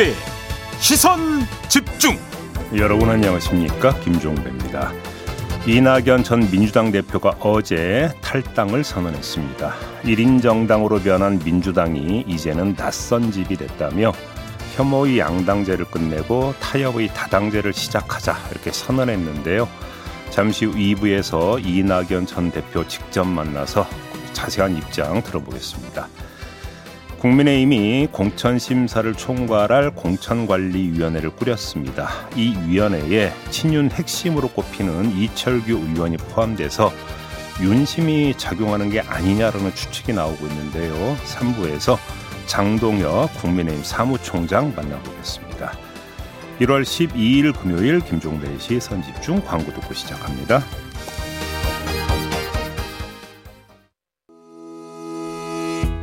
김종배 시선 집중 여러분 안녕하십니까 김종배입니다. 이낙연 전 민주당 대표가 어제 탈당을 선언했습니다. 1인 정당으로 변한 민주당이 이제는 낯선 집이 됐다며 혐오의 양당제를 끝내고 타협의 다당제를 시작하자 이렇게 선언했는데요. 잠시 후 2부에서 이낙연 전 대표 직접 만나서 자세한 입장 들어보겠습니다. 국민의힘이 공천심사를 총괄할 공천관리위원회를 꾸렸습니다. 이 위원회에 친윤 핵심으로 꼽히는 이철규 의원이 포함돼서 윤심이 작용하는 게 아니냐라는 추측이 나오고 있는데요. 3부에서 장동혁 국민의힘 사무총장 만나보겠습니다. 1월 12일 금요일 김종배 시 선집중 광고 듣고 시작합니다.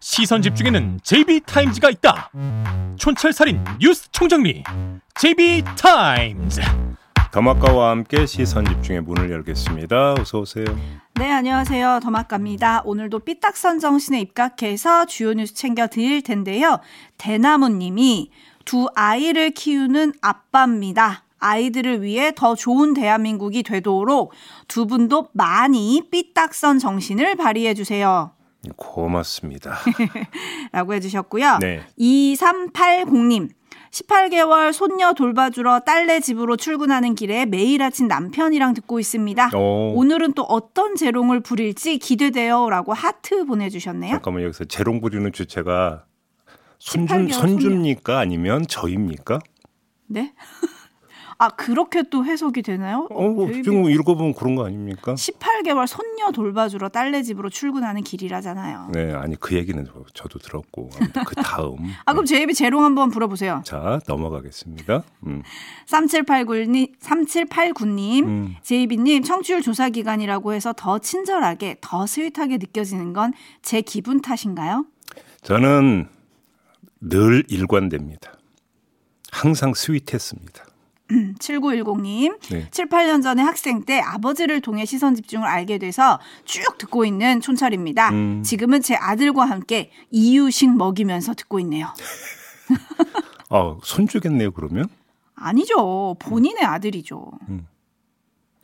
시선 집중에는 JB타임즈가 있다 촌철살인 뉴스 총정리 JB타임즈 더마카와 함께 시선 집중의 문을 열겠습니다. 어서 오세요. 네, 안녕하세요. 더마카입니다. 오늘도 삐딱선 정신에 입각해서 주요 뉴스 챙겨 드릴 텐데요. 대나무님이 두 아이를 키우는 아빠입니다. 아이들을 위해 더 좋은 대한민국이 되도록 두 분도 많이 삐딱선 정신을 발휘해 주세요. 고맙습니다. 라고 해주셨고요. 네. 2380님. 18개월 손녀 돌봐주러 딸네 집으로 출근하는 길에 매일 아침 남편이랑 듣고 있습니다. 오. 오늘은 또 어떤 재롱을 부릴지 기대돼요. 라고 하트 보내주셨네요. 잠깐만 여기서 재롱 부리는 주체가 18개월 손준 손주입니까 아니면 저입니까? 네? 아, 그렇게 또 해석이 되나요? 어, 뭐 저희 지금 읽어보면 그런 거 아닙니까? 18개월 손녀 돌봐주러 딸네 집으로 출근하는 길이라잖아요. 네, 아니 그 얘기는 저- 저도 들었고 그 다음 아, 그럼 제이비 재롱 한번 불어보세요. 자 넘어가겠습니다. 음. 3789님, 3789님, 음. 제이비님, 청취율 조사 기간이라고 해서 더 친절하게, 더 스윗하게 느껴지는 건 제 기분 탓인가요? 저는 늘 일관됩니다. 항상 스윗했습니다. 7910님, 네. 7, 8년 전에 학생 때 아버지를 통해 시선 집중을 알게 돼서 쭉 듣고 있는 촌철입니다. 음. 지금은 제 아들과 함께 이유식 먹이면서 듣고 있네요. 아 손주겠네요 그러면? 아니죠. 본인의 아들이죠.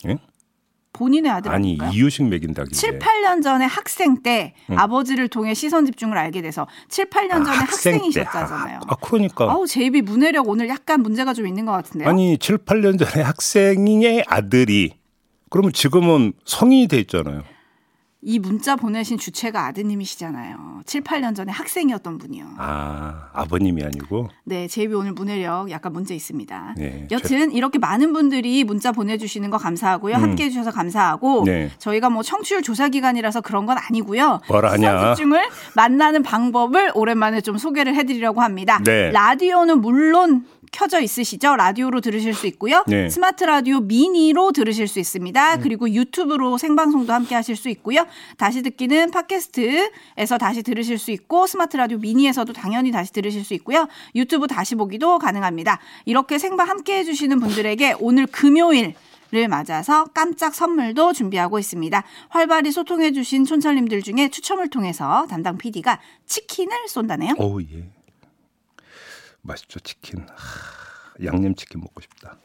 예? 본인의 아들 아니 아닐까요? 이유식 먹인다길래 7, 8년 전에 학생 때 아버지를 통해 시선 집중을 알게 돼서 7, 8년 전에 음. 아, 학생 때. 학생 이셨잖아요. 아, 아 그러니까 아우 제이비 문해력 오늘 약간 문제가 좀 있는 것 같은데요. 아니 7, 8년 전에 학생의 아들이 그러면 지금은 성인이 돼 있잖아요. 이 문자 보내신 주체가 아드님이시잖아요. 7, 8년 전에 학생이었던 분이요. 아 아버님이 아니고 네, 제이비 오늘 문해력 약간 문제 있습니다. 네, 여튼 이렇게 많은 분들이 문자 보내주시는 거 감사하고요. 음. 함께해 주셔서 감사하고 네. 저희가 뭐 청취율 조사 기간이라서 그런 건 아니고요. 뭐라 하냐. 시선 집중을 만나는 방법을 오랜만에 좀 소개를 해드리려고 합니다. 네. 라디오는 물론 켜져 있으시죠? 라디오로 들으실 수 있고요. 네. 스마트 라디오 미니로 들으실 수 있습니다. 그리고 유튜브로 생방송도 함께 하실 수 있고요. 다시 듣기는 팟캐스트에서 다시 들으실 수 있고 스마트 라디오 미니에서도 당연히 다시 들으실 수 있고요. 유튜브 다시 보기도 가능합니다. 이렇게 생방 함께 해주시는 분들에게 오늘 금요일 를 맞아서 깜짝 선물도 준비하고 있습니다. 활발히 소통해주신 촌철님들 중에 추첨을 통해서 담당 PD가 치킨을 쏜다네요. 오 예. 맛있죠 치킨. 하, 양념 치킨 먹고 싶다.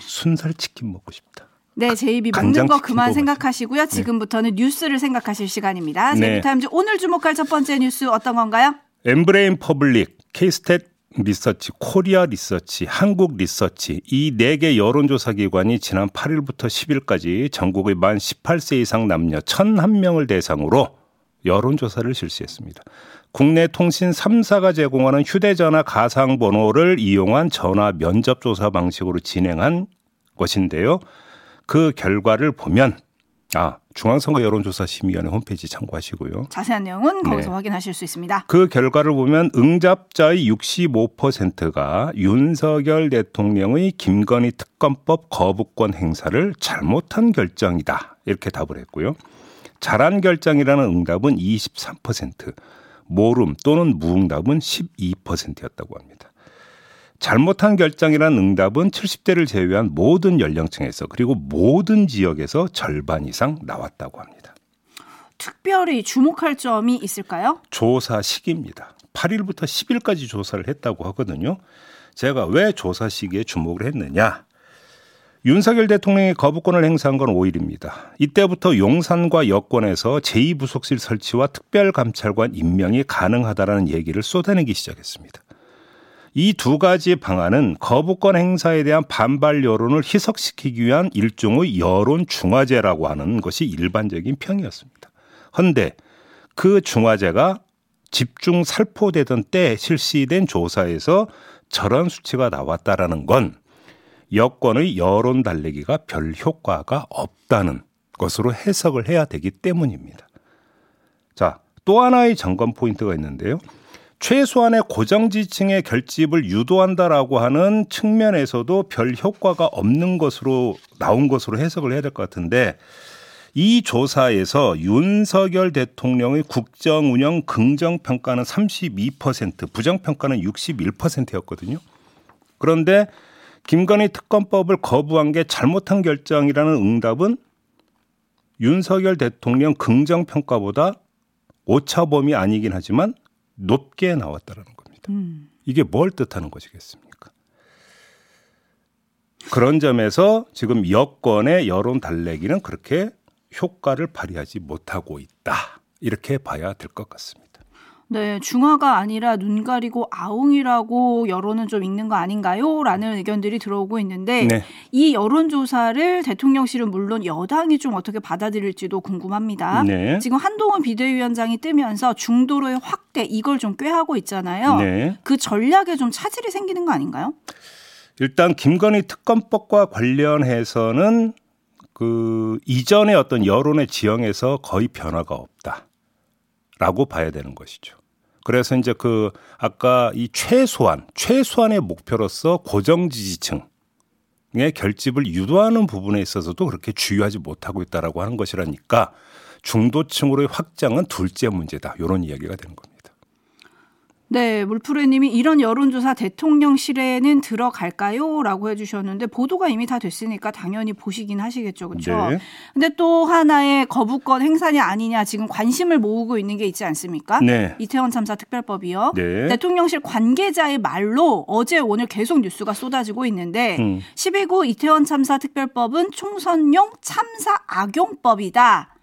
순살 치킨 먹고 싶다. 네, JB 먹는 간장 거 그만 생각하시고요. 지금부터는 뉴스를 생각하실 시간입니다. 네. JB타임즈 오늘 주목할 첫 번째 뉴스 어떤 건가요? 엠브레인 퍼블릭, 케이스탯 리서치, 코리아 리서치, 한국 리서치 이 네 개 여론조사 기관이 지난 8일부터 10일까지 전국의 만 18세 이상 남녀 1,001명을 대상으로 여론조사를 실시했습니다. 국내 통신 3사가 제공하는 휴대전화 가상번호를 이용한 전화 면접조사 방식으로 진행한 것인데요. 그 결과를 보면 아, 중앙선거 여론조사 심의위원회 홈페이지 참고하시고요. 자세한 내용은 거기서 네. 확인하실 수 있습니다. 그 결과를 보면 응답자의 65%가 윤석열 대통령의 김건희 특검법 거부권 행사를 잘못한 결정이다. 이렇게 답을 했고요. 잘한 결정이라는 응답은 23%, 모름 또는 무응답은 12%였다고 합니다. 잘못한 결정이라는 응답은 70대를 제외한 모든 연령층에서 그리고 모든 지역에서 절반 이상 나왔다고 합니다. 특별히 주목할 점이 있을까요? 조사 시기입니다. 8일부터 10일까지 조사를 했다고 하거든요. 제가 왜 조사 시기에 주목을 했느냐? 윤석열 대통령이 거부권을 행사한 건 5일입니다. 이때부터 용산과 여권에서 제2부속실 설치와 특별감찰관 임명이 가능하다라는 얘기를 쏟아내기 시작했습니다. 이 두 가지 방안은 거부권 행사에 대한 반발 여론을 희석시키기 위한 일종의 여론 중화제라고 하는 것이 일반적인 평이었습니다. 헌데 그 중화제가 집중 살포되던 때 실시된 조사에서 저런 수치가 나왔다라는 건 여권의 여론 달래기가 별 효과가 없다는 것으로 해석을 해야 되기 때문입니다. 자, 또 하나의 점검 포인트가 있는데요. 최소한의 고정 지층의 결집을 유도한다라고 하는 측면에서도 별 효과가 없는 것으로 나온 것으로 해석을 해야 될 것 같은데 이 조사에서 윤석열 대통령의 국정 운영 긍정 평가는 32%, 부정 평가는 61%였거든요. 그런데 김건희 특검법을 거부한 게 잘못한 결정이라는 응답은 윤석열 대통령 긍정 평가보다 오차범위 아니긴 하지만 높게 나왔다라는 겁니다. 음. 이게 뭘 뜻하는 것이겠습니까? 그런 점에서 지금 여권의 여론 달래기는 그렇게 효과를 발휘하지 못하고 있다. 이렇게 봐야 될 것 같습니다. 네, 중화가 아니라 눈 가리고 아웅이라고 여론은 좀 읽는 거 아닌가요? 라는 의견들이 들어오고 있는데 네. 이 여론조사를 대통령실은 물론 여당이 좀 어떻게 받아들일지도 궁금합니다. 네. 지금 한동훈 비대위원장이 뜨면서 중도로의 확대 이걸 좀 꾀하고 있잖아요. 네. 그 전략에 좀 차질이 생기는 거 아닌가요? 일단 김건희 특검법과 관련해서는 그 이전의 어떤 여론의 지형에서 거의 변화가 없다라고 봐야 되는 것이죠. 그래서 이제 그 아까 이 최소한 최소한의 목표로서 고정 지지층 의 결집을 유도하는 부분에 있어서도 그렇게 주의하지 못하고 있다라고 하는 것이라니까 중도층으로의 확장은 둘째 문제다. 이런 이야기가 되는 겁니다. 네, 물프레님이 이런 여론조사 대통령실에는 들어갈까요? 라고 해주셨는데 보도가 이미 다 됐으니까 당연히 보시긴 하시겠죠, 그렇죠? 네. 근데 또 하나의 거부권 행사냐 아니냐 지금 관심을 모으고 있는 게 있지 않습니까? 네. 이태원 참사 특별법이요. 네. 대통령실 관계자의 말로 어제 오늘 계속 뉴스가 쏟아지고 있는데 음. 12구 이태원 참사 특별법은 총선용 참사 악용법이다.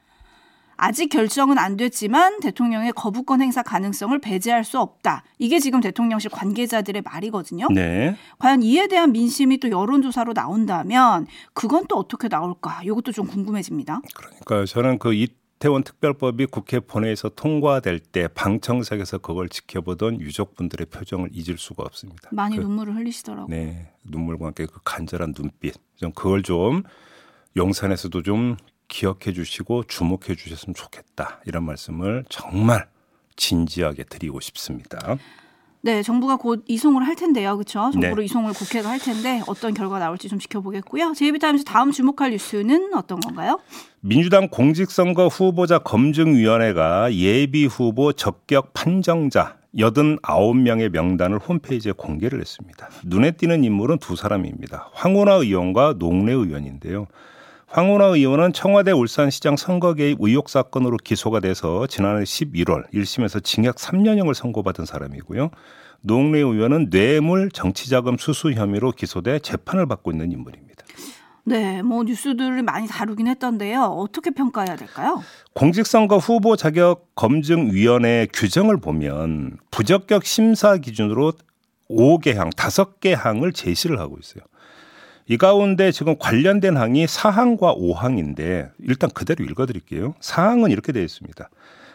아직 결정은 안 됐지만 대통령의 거부권 행사 가능성을 배제할 수 없다. 이게 지금 대통령실 관계자들의 말이거든요. 네. 과연 이에 대한 민심이 또 여론조사로 나온다면 그건 또 어떻게 나올까? 이것도 좀 궁금해집니다. 그러니까 저는 그 이태원 특별법이 국회 본회의에서 통과될 때 방청석에서 그걸 지켜보던 유족분들의 표정을 잊을 수가 없습니다. 많이 그, 눈물을 흘리시더라고요. 네, 눈물과 함께 그 간절한 눈빛. 좀 그걸 좀 용산에서도 좀 기억해 주시고 주목해 주셨으면 좋겠다. 이런 말씀을 정말 진지하게 드리고 싶습니다. 네, 정부가 곧 이송을 할 텐데요. 그렇죠? 정부로 네. 이송을 국회가 할 텐데 어떤 결과 나올지 좀 지켜보겠고요. 제이비타임즈 다음 주목할 뉴스는 어떤 건가요? 민주당 공직선거 후보자 검증위원회가 예비 후보 적격 판정자 89명의 명단을 홈페이지에 공개를 했습니다. 눈에 띄는 인물은 두 사람입니다. 황운하 의원과 농래 의원인데요. 황운하 의원은 청와대 울산시장 선거 개입 의혹 사건으로 기소가 돼서 지난해 11월 1심에서 징역 3년형을 선고받은 사람이고요. 농래 의원은 뇌물 정치자금 수수 혐의로 기소돼 재판을 받고 있는 인물입니다. 네, 뭐 뉴스들을 많이 다루긴 했던데요. 어떻게 평가해야 될까요? 공직선거 후보 자격 검증 위원회 규정을 보면 부적격 심사 기준으로 5개 항, 5개 항을 제시를 하고 있어요. 이 가운데 지금 관련된 항이 4항과 5항인데 일단 그대로 읽어 드릴게요. 4항은 이렇게 되어 있습니다.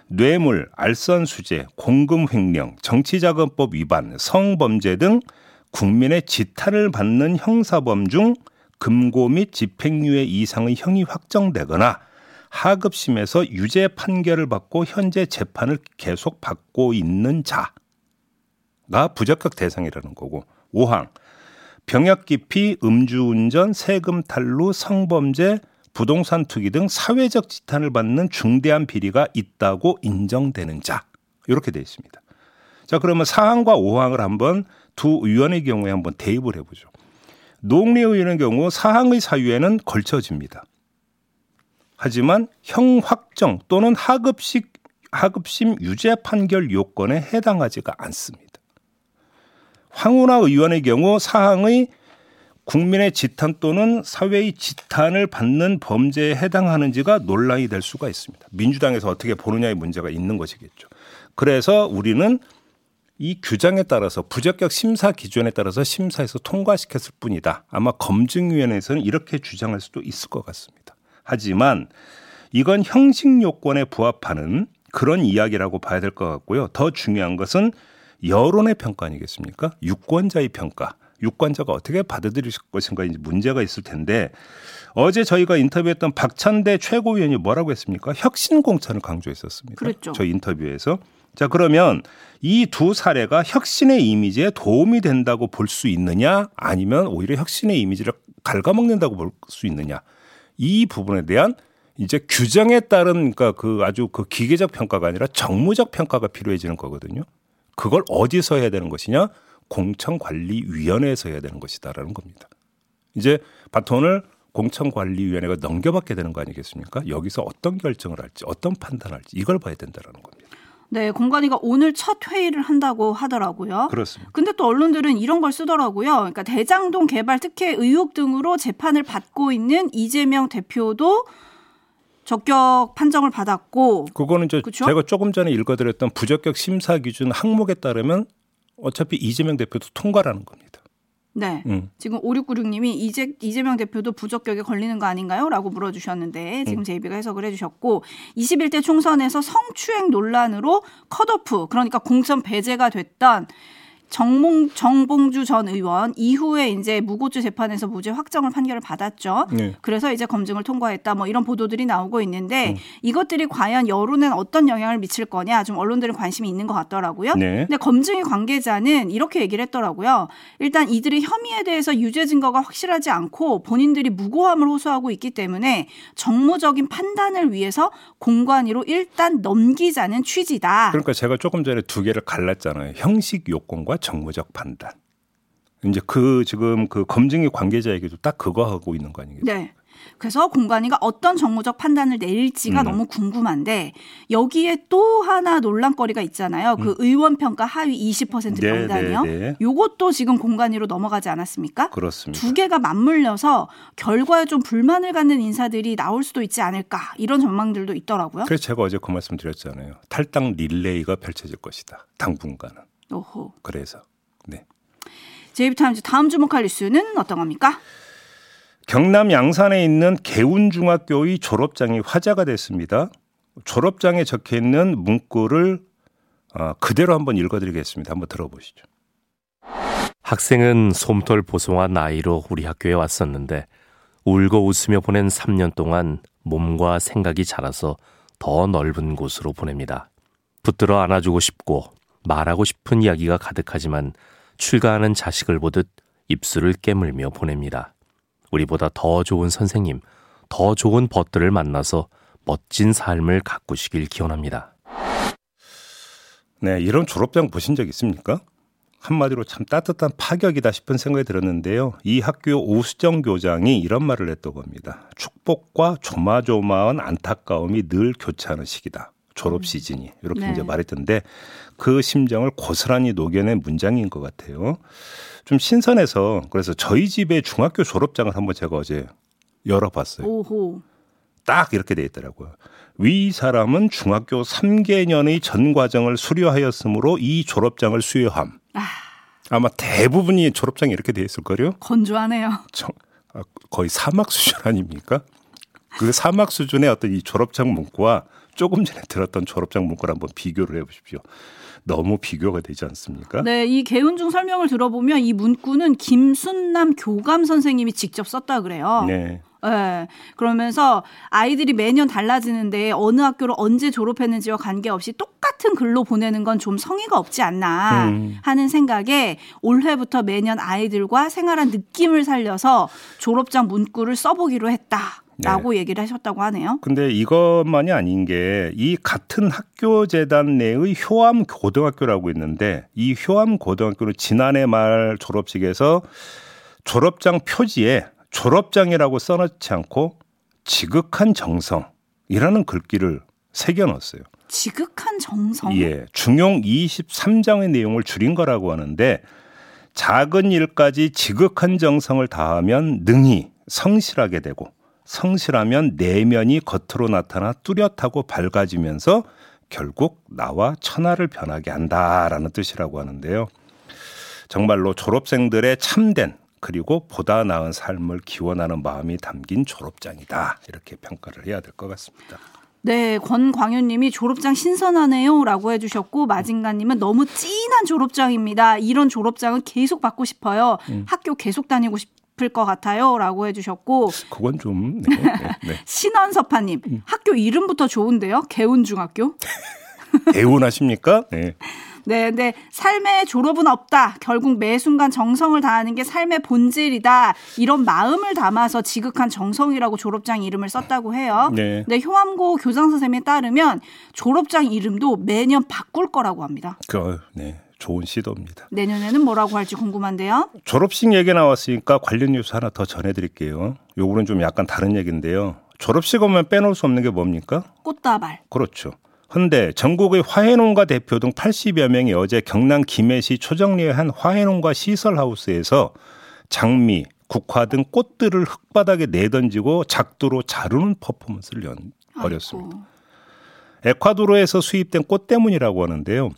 뇌물, 알선 수재, 공금 횡령, 정치자금법 위반, 성범죄 등 국민의 지탄을 받는 형사범 중 금고 및 집행유예 이상의 형이 확정되거나 하급심에서 유죄 판결을 받고 현재 재판을 계속 받고 있는 자가 부적격 대상이라는 거고 5항 병역 기피, 음주운전, 세금 탈루, 성범죄, 부동산 투기 등 사회적 지탄을 받는 중대한 비리가 있다고 인정되는 자 이렇게 되어 있습니다. 자 그러면 4항과 5항을 한번 두 의원의 경우에 한번 대입을 해보죠. 노웅래 의원의 경우 4항의 사유에는 걸쳐집니다. 하지만 형 확정 또는 하급식 하급심 유죄 판결 요건에 해당하지가 않습니다. 황운하 의원의 경우 사항의 국민의 지탄 또는 사회의 지탄을 받는 범죄에 해당하는지가 논란이 될 수가 있습니다. 민주당에서 어떻게 보느냐의 문제가 있는 것이겠죠. 그래서 우리는 이 규정에 따라서 부적격 심사 기준에 따라서 심사에서 통과시켰을 뿐이다. 아마 검증위원회에서는 이렇게 주장할 수도 있을 것 같습니다. 하지만 이건 형식 요건에 부합하는 그런 이야기라고 봐야 될 것 같고요. 더 중요한 것은 여론의 평가 아니겠습니까? 유권자의 평가. 유권자가 어떻게 받아들일 것인가 이제 문제가 있을 텐데 어제 저희가 인터뷰했던 박찬대 최고위원이 뭐라고 했습니까? 혁신 공천을 강조했었습니다. 그랬죠. 저 인터뷰에서. 자, 그러면 이 두 사례가 혁신의 이미지에 도움이 된다고 볼 수 있느냐 아니면 오히려 혁신의 이미지를 갉아먹는다고 볼 수 있느냐 이 부분에 대한 이제 규정에 따른 그러니까 그 아주 그 기계적 평가가 아니라 정무적 평가가 필요해지는 거거든요. 그걸 어디서 해야 되는 것이냐? 공청관리위원회에서 해야 되는 것이다라는 겁니다. 이제 바톤을 공청관리위원회가 넘겨받게 되는 거 아니겠습니까? 여기서 어떤 결정을 할지, 어떤 판단을 할지 이걸 봐야 된다라는 겁니다. 네, 공관위가 오늘 첫 회의를 한다고 하더라고요. 그렇습니다. 근데 또 언론들은 이런 걸 쓰더라고요. 그러니까 대장동 개발 특혜 의혹 등으로 재판을 받고 있는 이재명 대표도 적격 판정을 받았고 그거는 이제 그쵸? 제가 조금 전에 읽어드렸던 부적격 심사 기준 항목에 따르면 어차피 이재명 대표도 통과라는 겁니다. 네. 음. 지금 5696님이 이재, 이재명 대표도 부적격에 걸리는 거 아닌가요? 라고 물어주셨는데 지금 제이비가 해석을 해주셨고 21대 총선에서 성추행 논란으로 컷오프 그러니까 공천 배제가 됐던 정몽, 정봉주 전 의원 이후에 이제 무고죄 재판에서 무죄 확정을 판결을 받았죠. 네. 그래서 이제 검증을 통과했다 뭐 이런 보도들이 나오고 음. 있는데 이것들이 과연 여론엔 어떤 영향을 미칠 거냐 좀 언론들은 관심이 있는 것 같더라고요. 네. 근데 검증위 관계자는 이렇게 얘기를 했더라고요. 일단 이들의 혐의에 대해서 유죄 증거가 확실하지 않고 본인들이 무고함을 호소하고 있기 때문에 정무적인 판단을 위해서 공관위로 일단 넘기자는 취지다. 그러니까 제가 조금 전에 두 개를 갈랐잖아요. 형식 요건과 정무적 판단. 이제 그 지금 그 검증위 관계자에게도 딱 그거 하고 있는 거 아니겠어요? 네. 그래서 공관위가 어떤 정무적 판단을 내릴지가 음. 너무 궁금한데 여기에 또 하나 논란거리가 있잖아요. 그 의원 평가 하위 20% 음. 네, 명단이요. 네, 네. 요것도 지금 공관위로 넘어가지 않았습니까? 그렇습니다. 두 개가 맞물려서 결과에 좀 불만을 갖는 인사들이 나올 수도 있지 않을까 이런 전망들도 있더라고요. 그래서 제가 어제 그 말씀 드렸잖아요. 탈당 릴레이가 펼쳐질 것이다. 당분간은. 오호. 그래서 네. 제이비타임즈 다음 주목할 뉴스는 어떤 겁니까? 경남 양산에 있는 개운중학교의 졸업장이 화제가 됐습니다. 졸업장에 적혀 있는 문구를 어, 그대로 한번 읽어드리겠습니다. 한번 들어보시죠. 학생은 솜털 보송한 나이로 우리 학교에 왔었는데 울고 웃으며 보낸 3년 동안 몸과 생각이 자라서 더 넓은 곳으로 보냅니다. 붙들어 안아주고 싶고 말하고 싶은 이야기가 가득하지만 출가하는 자식을 보듯 입술을 깨물며 보냅니다. 우리보다 더 좋은 선생님, 더 좋은 벗들을 만나서 멋진 삶을 가꾸시길 기원합니다. 네, 이런 졸업장 보신 적 있습니까? 한마디로 참 따뜻한 파격이다 싶은 생각이 들었는데요. 이 학교 오수정 교장이 이런 말을 했다고 합니다. 축복과 조마조마한 안타까움이 늘 교차하는 시기다. 졸업 시즌이 이렇게 네. 이제 말했던데 그 심정을 고스란히 녹여낸 문장인 것 같아요. 좀 신선해서 그래서 저희 집의 중학교 졸업장을 한번 제가 어제 열어봤어요. 오호. 딱 이렇게 돼 있더라고요. 위 사람은 중학교 3개년의 전 과정을 수료하였으므로 이 졸업장을 수여함. 아, 아마 대부분이 졸업장이 이렇게 돼 있을 거요. 건조하네요. 아, 거의 사막 수준 아닙니까? 그 사막 수준의 어떤 이 졸업장 문구와 조금 전에 들었던 졸업장 문구를 한번 비교를 해보십시오. 너무 비교가 되지 않습니까? 네, 이 개운중 설명을 들어보면 이 문구는 김순남 교감 선생님이 직접 썼다 그래요. 네. 예. 그러면서 아이들이 매년 달라지는데 어느 학교를 언제 졸업했는지와 관계없이 똑같은 글로 보내는 건 좀 성의가 없지 않나 음. 하는 생각에 올해부터 매년 아이들과 생활한 느낌을 살려서 졸업장 문구를 써보기로 했다 라고 얘기를 하셨다고 하네요. 근데 이것만이 아닌 게 이 같은 학교 재단 내의 효암 고등학교라고 있는데 이 효암 고등학교는 지난해 말 졸업식에서 졸업장 표지에 졸업장이라고 써놓지 않고 지극한 정성이라는 글귀를 새겨 넣었어요. 지극한 정성. 예, 중용 23장의 내용을 줄인 거라고 하는데 작은 일까지 지극한 정성을 다하면 능히 성실하게 되고 성실하면 내면이 겉으로 나타나 뚜렷하고 밝아지면서 결국 나와 천하를 변하게 한다라는 뜻이라고 하는데요. 정말로 졸업생들의 참된 그리고 보다 나은 삶을 기원하는 마음이 담긴 졸업장이다. 이렇게 평가를 해야 될 것 같습니다. 네, 권광윤님이 졸업장 신선하네요 라고 해주셨고 마진가님은 너무 찐한 졸업장입니다. 이런 졸업장은 계속 받고 싶어요. 음. 학교 계속 다니고 싶 을 것 같아요라고 해주셨고 그건 좀 네, 네, 네. 신원섭파님 학교 이름부터 좋은데요. 개운중학교. 대운하십니까? 네. 네, 근데 삶의 졸업은 없다. 결국 매 순간 정성을 다하는 게 삶의 본질이다. 이런 마음을 담아서 지극한 정성이라고 졸업장 이름을 썼다고 해요. 네. 근데 효암고 교장 선생님에 따르면 졸업장 이름도 매년 바꿀 거라고 합니다. 그, 네. 좋은 시도입니다. 내년에는 뭐라고 할지 궁금한데요. 졸업식 얘기 나왔으니까 관련 뉴스 하나 더 전해드릴게요. 요거는 좀 약간 다른 얘기인데요. 졸업식 오면 빼놓을 수 없는 게 뭡니까? 꽃다발. 그렇죠. 헌데 전국의 화훼농가 대표 등 80여 명이 어제 경남 김해시 초정리의 한 화훼농가 시설하우스에서 장미, 국화 등 꽃들을 흙바닥에 내던지고 작두로 자르는 퍼포먼스를 연, 벌였습니다. 에콰도르에서 수입된 꽃 때문이라고 하는데요.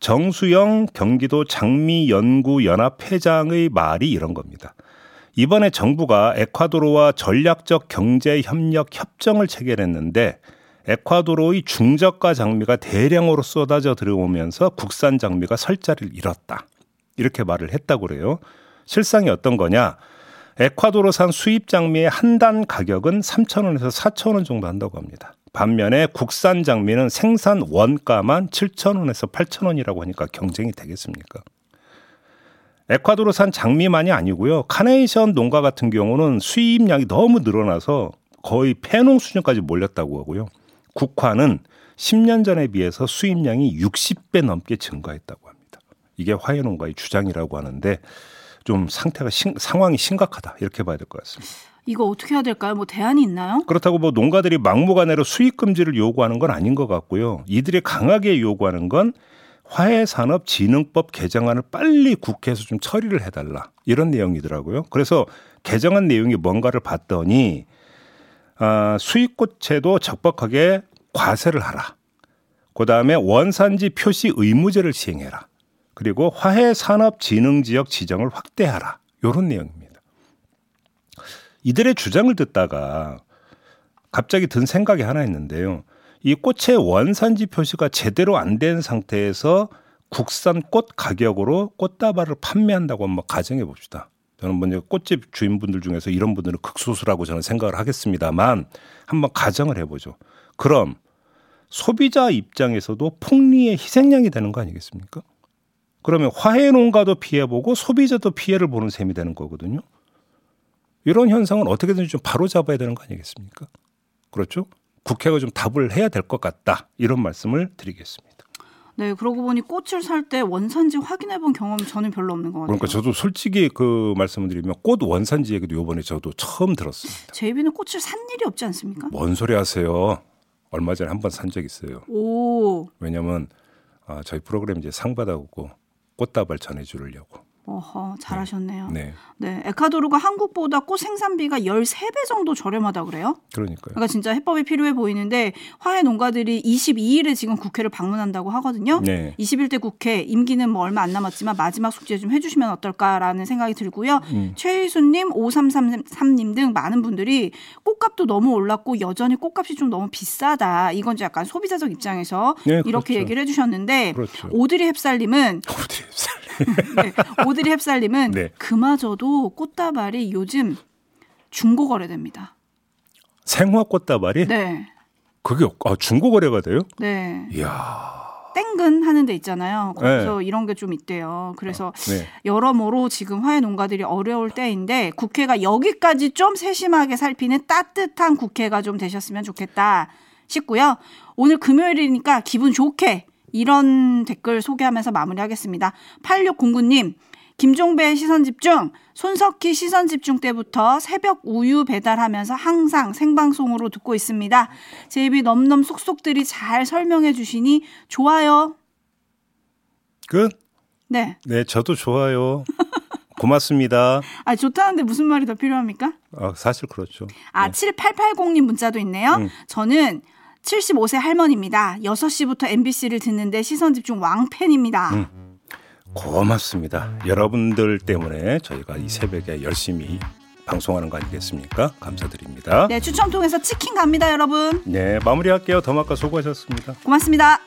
정수영 경기도 장미연구연합회장의 말이 이런 겁니다. 이번에 정부가 에콰도르와 전략적 경제 협력 협정을 체결했는데 에콰도르의 중저가 장미가 대량으로 쏟아져 들어오면서 국산 장미가 설 자리를 잃었다. 이렇게 말을 했다고 그래요. 실상이 어떤 거냐? 에콰도르산 수입 장미의 한 단 가격은 3,000원에서 4,000원 정도 한다고 합니다. 반면에 국산 장미는 생산 원가만 7,000원에서 8,000원이라고 하니까 경쟁이 되겠습니까? 에콰도르산 장미만이 아니고요. 카네이션 농가 같은 경우는 수입량이 너무 늘어나서 거의 폐농 수준까지 몰렸다고 하고요. 국화는 10년 전에 비해서 수입량이 60배 넘게 증가했다고 합니다. 이게 화훼농가의 주장이라고 하는데 좀 상태가 심- 상황이 심각하다 이렇게 봐야 될 것 같습니다. 이거 어떻게 해야 될까요? 뭐 대안이 있나요? 그렇다고 뭐 농가들이 막무가내로 수익 금지를 요구하는 건 아닌 것 같고요. 이들이 강하게 요구하는 건 화훼산업진흥법 개정안을 빨리 국회에서 좀 처리를 해달라 이런 내용이더라고요. 그래서 개정안 내용이 뭔가를 봤더니 아, 수입꽃에도 적법하게 과세를 하라. 그 다음에 원산지 표시 의무제를 시행해라. 그리고 화훼산업 진흥 지역 지정을 확대하라. 이런 내용입니다. 이들의 주장을 듣다가 갑자기 든 생각이 하나 있는데요. 이 꽃의 원산지 표시가 제대로 안 된 상태에서 국산 꽃 가격으로 꽃다발을 판매한다고 한번 가정해 봅시다. 저는 먼저 꽃집 주인분들 중에서 이런 분들은 극소수라고 저는 생각을 하겠습니다만 한번 가정을 해보죠. 그럼 소비자 입장에서도 폭리의 희생양이 되는 거 아니겠습니까? 그러면 화훼 농가도 피해보고 소비자도 피해를 보는 셈이 되는 거거든요. 이런 현상은 어떻게든지 좀 바로 잡아야 되는 거 아니겠습니까? 그렇죠? 국회가 좀 답을 해야 될 것 같다. 이런 말씀을 드리겠습니다. 네, 그러고 보니 꽃을 살 때 원산지 확인해 본 경험이 저는 별로 없는 것 같아요. 그러니까 저도 솔직히 그 말씀을 드리면 꽃 원산지 얘기도 요번에 저도 처음 들었습니다. 제이비는 꽃을 산 일이 없지 않습니까? 뭔 소리 하세요? 얼마 전에 한 번 산 적 있어요. 오, 왜냐면 아, 저희 프로그램 이제 상 받아오고 꽃다발 전해주려고. 어허, 잘하셨네요. 네. 네, 에콰도르가 한국보다 꽃 생산비가 13배 정도 저렴하다 그래요? 그러니까요. 그러니까 진짜 해법이 필요해 보이는데 화훼 농가들이 22일에 지금 국회를 방문한다고 하거든요. 네. 21대 국회 임기는 뭐 얼마 안 남았지만 마지막 숙제 좀 해주시면 어떨까라는 생각이 들고요. 음. 최희수님, 5333님 등 많은 분들이 꽃값도 너무 올랐고 여전히 꽃값이 좀 너무 비싸다. 이건 약간 소비자적 입장에서 네, 이렇게 그렇죠. 얘기를 해주셨는데 그렇죠. 오드리 어디 살- 네, 오드리 헵살님은 네. 그마저도 꽃다발이 요즘 중고 거래됩니다. 생화 꽃다발이 네. 그게 아, 중고 거래가 돼요? 네. 이야. 땡근 하는 데 있잖아요. 거기서 이런 게 좀 있대요. 그래서 네. 여러모로 지금 화훼 농가들이 어려울 때인데 국회가 여기까지 좀 세심하게 살피는 따뜻한 국회가 좀 되셨으면 좋겠다 싶고요. 오늘 금요일이니까 기분 좋게 이런 댓글 소개하면서 마무리하겠습니다. 8609님, 김종배의 시선 집중, 손석희 시선 집중 때부터 새벽 우유 배달하면서 항상 생방송으로 듣고 있습니다. 제입이 넘넘 속속들이 잘 설명해 주시니 좋아요. 끝? 네. 네, 저도 좋아요. 고맙습니다. 아, 좋다는데 무슨 말이 더 필요합니까? 아, 사실 그렇죠. 아, 7880님 문자도 있네요. 음. 저는 75세 할머니입니다. 6시부터 MBC를 듣는데 시선 집중 왕팬입니다. 음. 고맙습니다. 여러분들 때문에 저희가 이 새벽에 열심히 방송하는 거 아니겠습니까? 감사드립니다. 네, 추첨 통해서 치킨 갑니다, 여러분. 네, 마무리할게요. 더마카 수고하셨습니다. 고맙습니다.